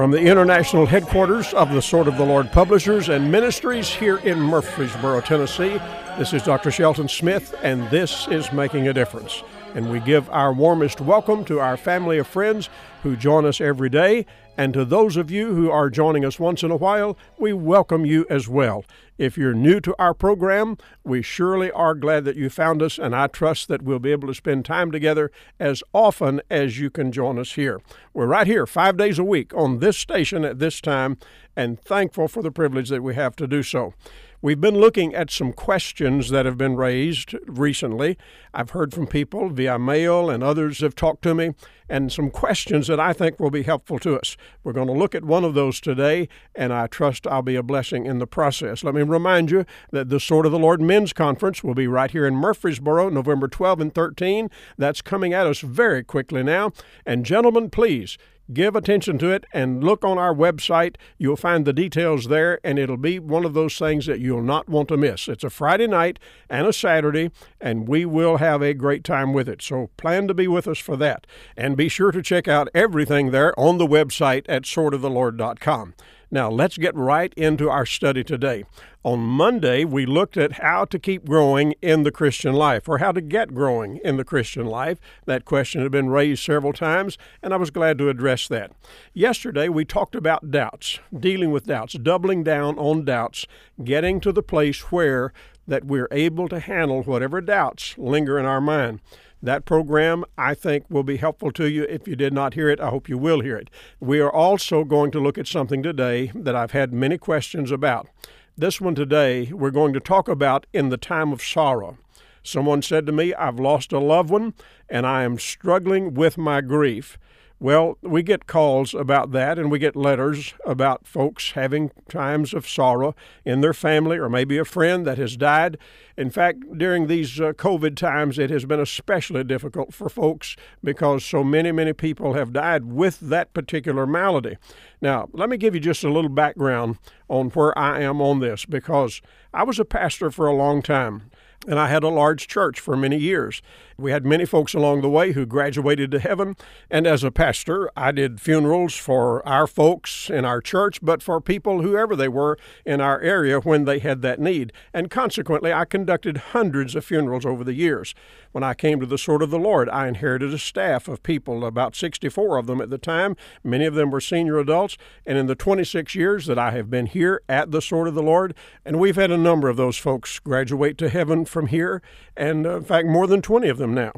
From the international headquarters of the Sword of the Lord Publishers and Ministries here in Murfreesboro, Tennessee, this is Dr. Shelton Smith, and this is Making a Difference. And we give our warmest welcome to our family of friends who join us every day. And to those of you who are joining us once in a while, we welcome you as well. If you're new to our program, we surely are glad that you found us, and I trust that we'll be able to spend time together as often as you can join us here. We're right here five days a week on this station at this time, and thankful for the privilege that we have to do so. We've been looking at some questions that have been raised recently. I've heard from people via mail, and others have talked to me, and some questions that I think will be helpful to us. We're going to look at one of those today, and I trust I'll be a blessing in the process. Let me remind you that the Sword of the Lord Men's Conference will be right here in Murfreesboro, November 12 and 13. That's coming at us very quickly now. And, gentlemen, please give attention to it and look on our website. You'll find the details there, and it'll be one of those things that you'll not want to miss. It's a Friday night and a Saturday, and we will have a great time with it. So plan to be with us for that. And be sure to check out everything there on the website at swordofthelord.com. Now, let's get right into our study today. On Monday, we looked at how to keep growing in the Christian life, or how to get growing in the Christian life. That question had been raised several times, and I was glad to address that. Yesterday, we talked about doubts, dealing with doubts, doubling down on doubts, getting to the place where that we're able to handle whatever doubts linger in our mind. That program, I think, will be helpful to you. If you did not hear it, I hope you will hear it. We are also going to look at something today that I've had many questions about. This one today, we're going to talk about in the time of sorrow. Someone said to me, I've lost a loved one and I am struggling with my grief. Well, we get calls about that, and we get letters about folks having times of sorrow in their family or maybe a friend that has died. In fact, during these uh, COVID times, it has been especially difficult for folks because so many, many people have died with that particular malady. Now, let me give you just a little background on where I am on this because I was a pastor for a long time and I had a large church for many years. We had many folks along the way who graduated to heaven, and as a pastor, I did funerals for our folks in our church, but for people, whoever they were, in our area when they had that need. And consequently, I conducted hundreds of funerals over the years. When I came to the Sword of the Lord, I inherited a staff of people, about 64 of them at the time. Many of them were senior adults. And in the 26 years that I have been here at the Sword of the Lord, and we've had a number of those folks graduate to heaven from here, and uh, in fact, more than 20 of them now.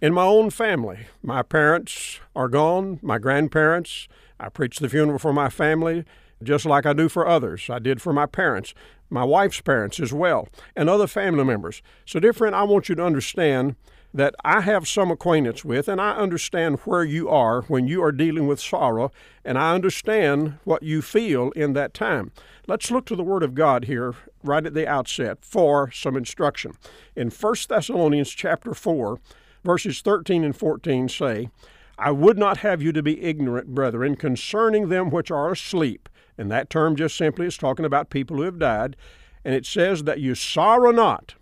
In my own family, my parents are gone, my grandparents. I preach the funeral for my family just like I do for others. I did for my parents my wife's parents as well, and other family members. So, dear friend, I want you to understand that I have some acquaintance with, and I understand where you are when you are dealing with sorrow, and I understand what you feel in that time. Let's look to the Word of God here right at the outset for some instruction. In 1 Thessalonians chapter 4, verses 13 and 14 say, I would not have you to be ignorant, brethren, concerning them which are asleep and that term just simply is talking about people who have died. And it says that you sorrow not,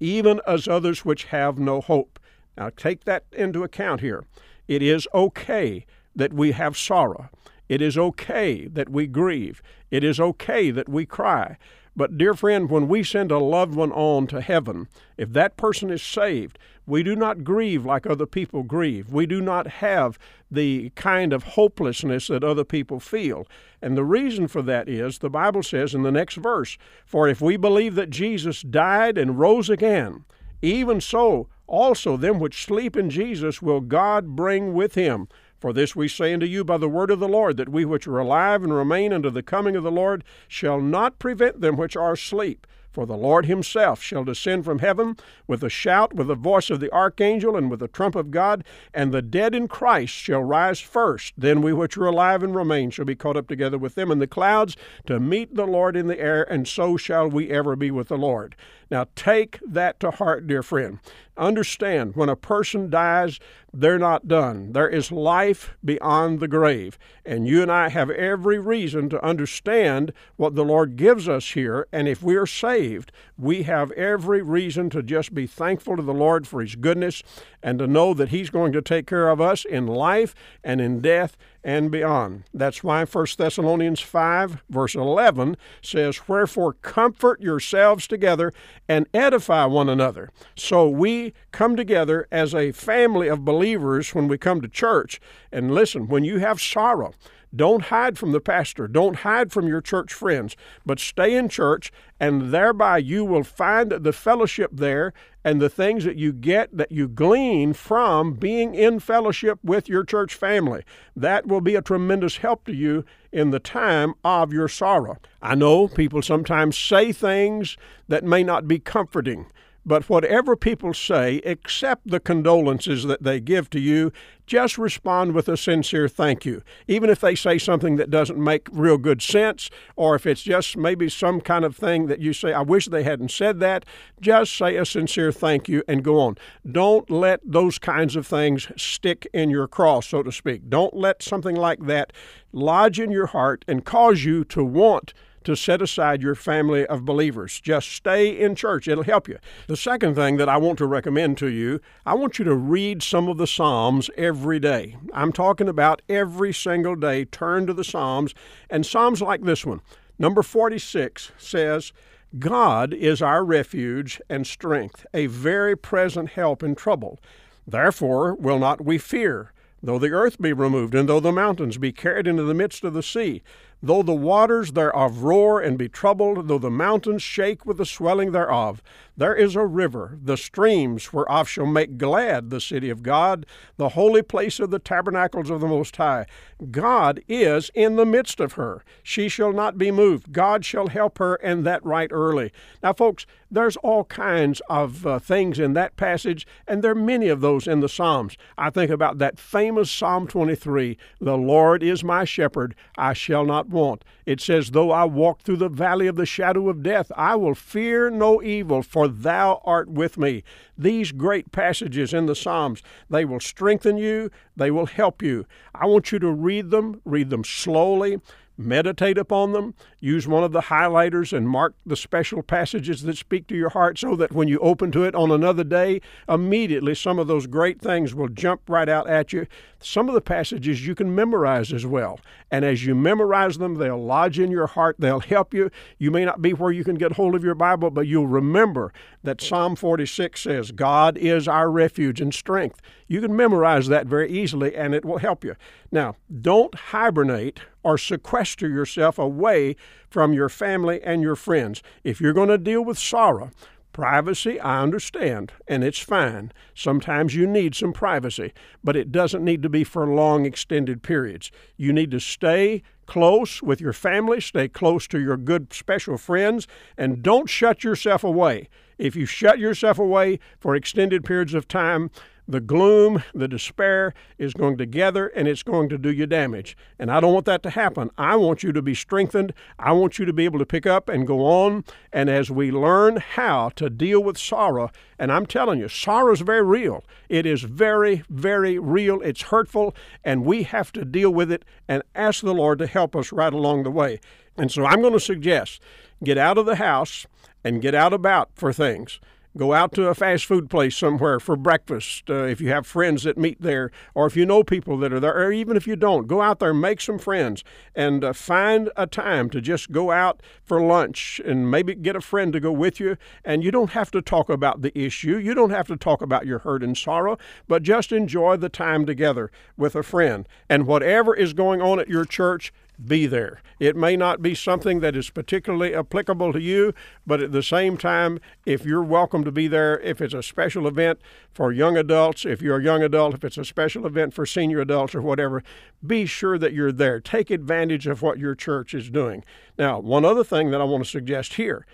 even as others which have no hope. Now take that into account here. It is okay that we have sorrow. It is okay that we grieve. It is okay that we cry. But, dear friend, when we send a loved one on to heaven, if that person is saved, we do not grieve like other people grieve. We do not have the kind of hopelessness that other people feel. And the reason for that is the Bible says in the next verse For if we believe that Jesus died and rose again, even so also them which sleep in Jesus will God bring with him. For this we say unto you by the word of the Lord, that we which are alive and remain unto the coming of the Lord shall not prevent them which are asleep. For the Lord himself shall descend from heaven with a shout, with the voice of the archangel, and with the trump of God, and the dead in Christ shall rise first. Then we which are alive and remain shall be caught up together with them in the clouds to meet the Lord in the air, and so shall we ever be with the Lord. Now take that to heart, dear friend. Understand when a person dies, they're not done. There is life beyond the grave. And you and I have every reason to understand what the Lord gives us here. And if we are saved, We have every reason to just be thankful to the Lord for His goodness and to know that He's going to take care of us in life and in death and beyond. That's why 1 Thessalonians 5, verse 11 says, Wherefore comfort yourselves together and edify one another. So we come together as a family of believers when we come to church. And listen, when you have sorrow, don't hide from the pastor. Don't hide from your church friends, but stay in church, and thereby you will find the fellowship there and the things that you get that you glean from being in fellowship with your church family. That will be a tremendous help to you in the time of your sorrow. I know people sometimes say things that may not be comforting. But whatever people say, accept the condolences that they give to you. Just respond with a sincere thank you. Even if they say something that doesn't make real good sense, or if it's just maybe some kind of thing that you say, I wish they hadn't said that, just say a sincere thank you and go on. Don't let those kinds of things stick in your cross, so to speak. Don't let something like that lodge in your heart and cause you to want to set aside your family of believers. Just stay in church, it'll help you. The second thing that I want to recommend to you, I want you to read some of the Psalms every day. I'm talking about every single day. Turn to the Psalms, and Psalms like this one. Number 46 says, God is our refuge and strength, a very present help in trouble. Therefore will not we fear, though the earth be removed, and though the mountains be carried into the midst of the sea, Though the waters thereof roar and be troubled, though the mountains shake with the swelling thereof, there is a river, the streams whereof shall make glad the city of God, the holy place of the tabernacles of the Most High. God is in the midst of her. She shall not be moved. God shall help her, and that right early. Now, folks, there's all kinds of uh, things in that passage, and there are many of those in the Psalms. I think about that famous Psalm 23 The Lord is my shepherd, I shall not want. It says, Though I walk through the valley of the shadow of death, I will fear no evil, for thou art with me. These great passages in the Psalms, they will strengthen you, they will help you. I want you to read them, read them slowly meditate upon them, use one of the highlighters and mark the special passages that speak to your heart so that when you open to it on another day, immediately some of those great things will jump right out at you. Some of the passages you can memorize as well. And as you memorize them, they'll lodge in your heart, they'll help you. You may not be where you can get hold of your Bible, but you'll remember that Psalm 46 says, God is our refuge and strength. You can memorize that very easily and it will help you. Now, don't hibernate or sequester yourself away from your family and your friends. If you're going to deal with sorrow, Privacy, I understand, and it's fine. Sometimes you need some privacy, but it doesn't need to be for long, extended periods. You need to stay close with your family, stay close to your good special friends, and don't shut yourself away. If you shut yourself away for extended periods of time, the gloom, the despair is going to gather and it's going to do you damage. And I don't want that to happen. I want you to be strengthened. I want you to be able to pick up and go on. And as we learn how to deal with sorrow, and I'm telling you, sorrow is very real. It is very, very real. It's hurtful, and we have to deal with it and ask the Lord to help us right along the way. And so I'm going to suggest get out of the house and get out about for things. Go out to a fast food place somewhere for breakfast uh, if you have friends that meet there, or if you know people that are there, or even if you don't, go out there, make some friends, and uh, find a time to just go out for lunch and maybe get a friend to go with you. And you don't have to talk about the issue, you don't have to talk about your hurt and sorrow, but just enjoy the time together with a friend. And whatever is going on at your church, be there. It may not be something that is particularly applicable to you, but at the same time, if you're welcome to be there, if it's a special event for young adults, if you're a young adult, if it's a special event for senior adults or whatever, be sure that you're there. Take advantage of what your church is doing. Now, one other thing that I want to suggest here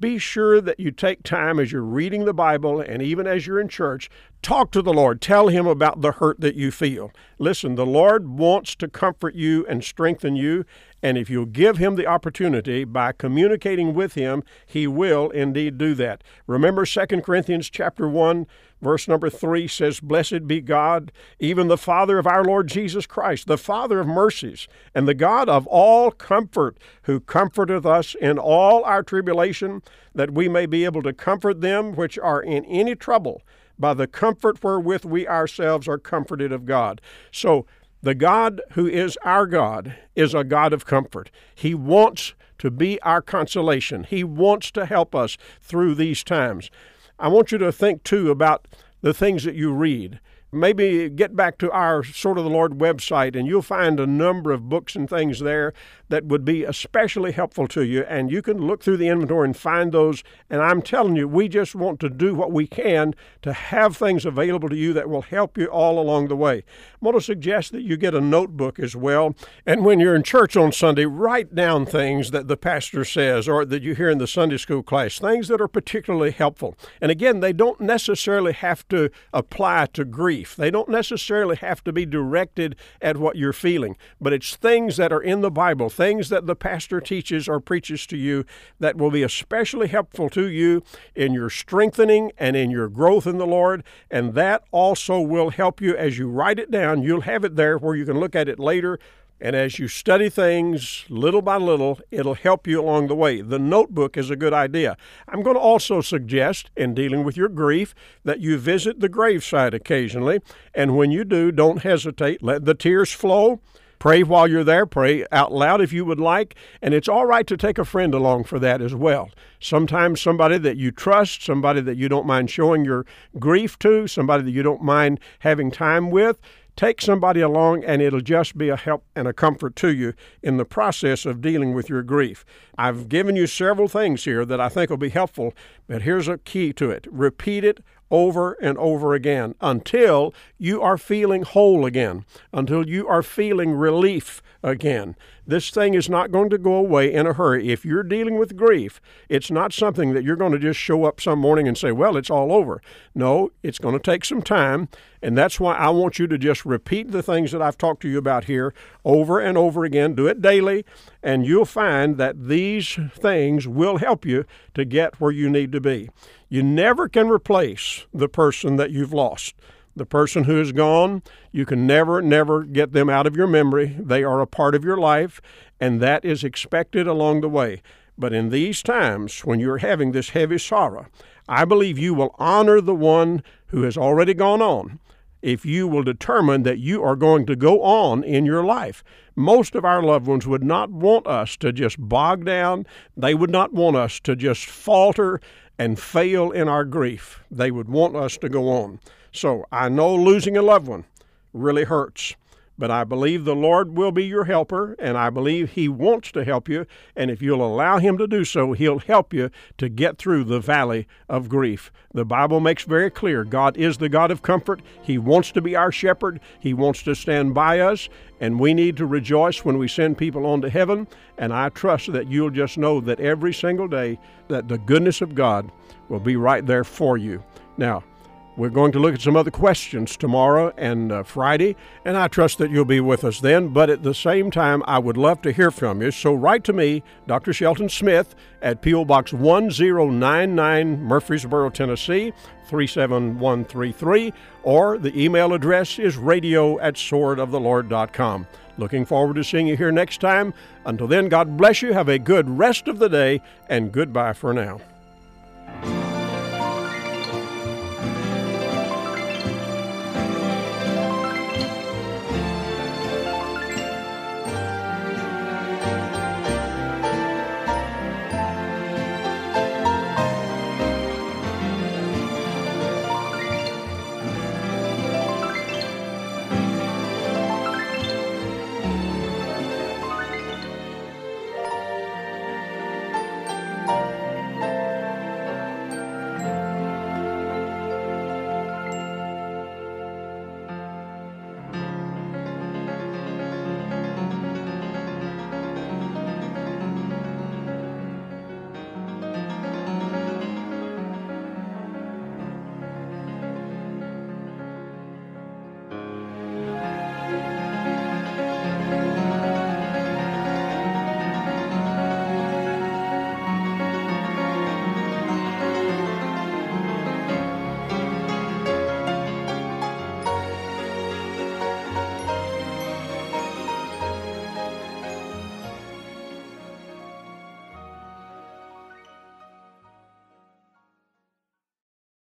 be sure that you take time as you're reading the Bible and even as you're in church, talk to the Lord. Tell Him about the hurt that you feel. Listen, the Lord wants to comfort you and strengthen you, and if you'll give Him the opportunity by communicating with Him, He will indeed do that. Remember 2 Corinthians chapter 1, Verse number three says, Blessed be God, even the Father of our Lord Jesus Christ, the Father of mercies, and the God of all comfort, who comforteth us in all our tribulation, that we may be able to comfort them which are in any trouble by the comfort wherewith we ourselves are comforted of God. So, the God who is our God is a God of comfort. He wants to be our consolation. He wants to help us through these times. I want you to think too about the things that you read. Maybe get back to our Sword of the Lord website and you'll find a number of books and things there that would be especially helpful to you. And you can look through the inventory and find those. And I'm telling you, we just want to do what we can to have things available to you that will help you all along the way. I want to suggest that you get a notebook as well. And when you're in church on Sunday, write down things that the pastor says or that you hear in the Sunday school class, things that are particularly helpful. And again, they don't necessarily have to apply to grief. They don't necessarily have to be directed at what you're feeling, but it's things that are in the Bible, things that the pastor teaches or preaches to you that will be especially helpful to you in your strengthening and in your growth in the Lord. And that also will help you as you write it down. You'll have it there where you can look at it later and as you study things little by little, it'll help you along the way. The notebook is a good idea. I'm going to also suggest, in dealing with your grief, that you visit the graveside occasionally. And when you do, don't hesitate. Let the tears flow. Pray while you're there. Pray out loud if you would like. And it's all right to take a friend along for that as well. Sometimes somebody that you trust, somebody that you don't mind showing your grief to, somebody that you don't mind having time with. Take somebody along, and it'll just be a help and a comfort to you in the process of dealing with your grief. I've given you several things here that I think will be helpful, but here's a key to it repeat it over and over again until you are feeling whole again, until you are feeling relief again. This thing is not going to go away in a hurry. If you're dealing with grief, it's not something that you're going to just show up some morning and say, well, it's all over. No, it's going to take some time. And that's why I want you to just repeat the things that I've talked to you about here over and over again. Do it daily, and you'll find that these things will help you to get where you need to be. You never can replace the person that you've lost. The person who is gone, you can never, never get them out of your memory. They are a part of your life, and that is expected along the way. But in these times, when you're having this heavy sorrow, I believe you will honor the one who has already gone on if you will determine that you are going to go on in your life. Most of our loved ones would not want us to just bog down. They would not want us to just falter and fail in our grief. They would want us to go on. So I know losing a loved one really hurts. But I believe the Lord will be your helper, and I believe He wants to help you. And if you'll allow Him to do so, He'll help you to get through the valley of grief. The Bible makes very clear God is the God of comfort. He wants to be our shepherd, He wants to stand by us, and we need to rejoice when we send people on to heaven. And I trust that you'll just know that every single day that the goodness of God will be right there for you. Now, we're going to look at some other questions tomorrow and uh, Friday, and I trust that you'll be with us then. But at the same time, I would love to hear from you. So write to me, Dr. Shelton Smith, at P.O. Box 1099, Murfreesboro, Tennessee 37133, or the email address is radio at swordoftheLord.com. Looking forward to seeing you here next time. Until then, God bless you. Have a good rest of the day, and goodbye for now.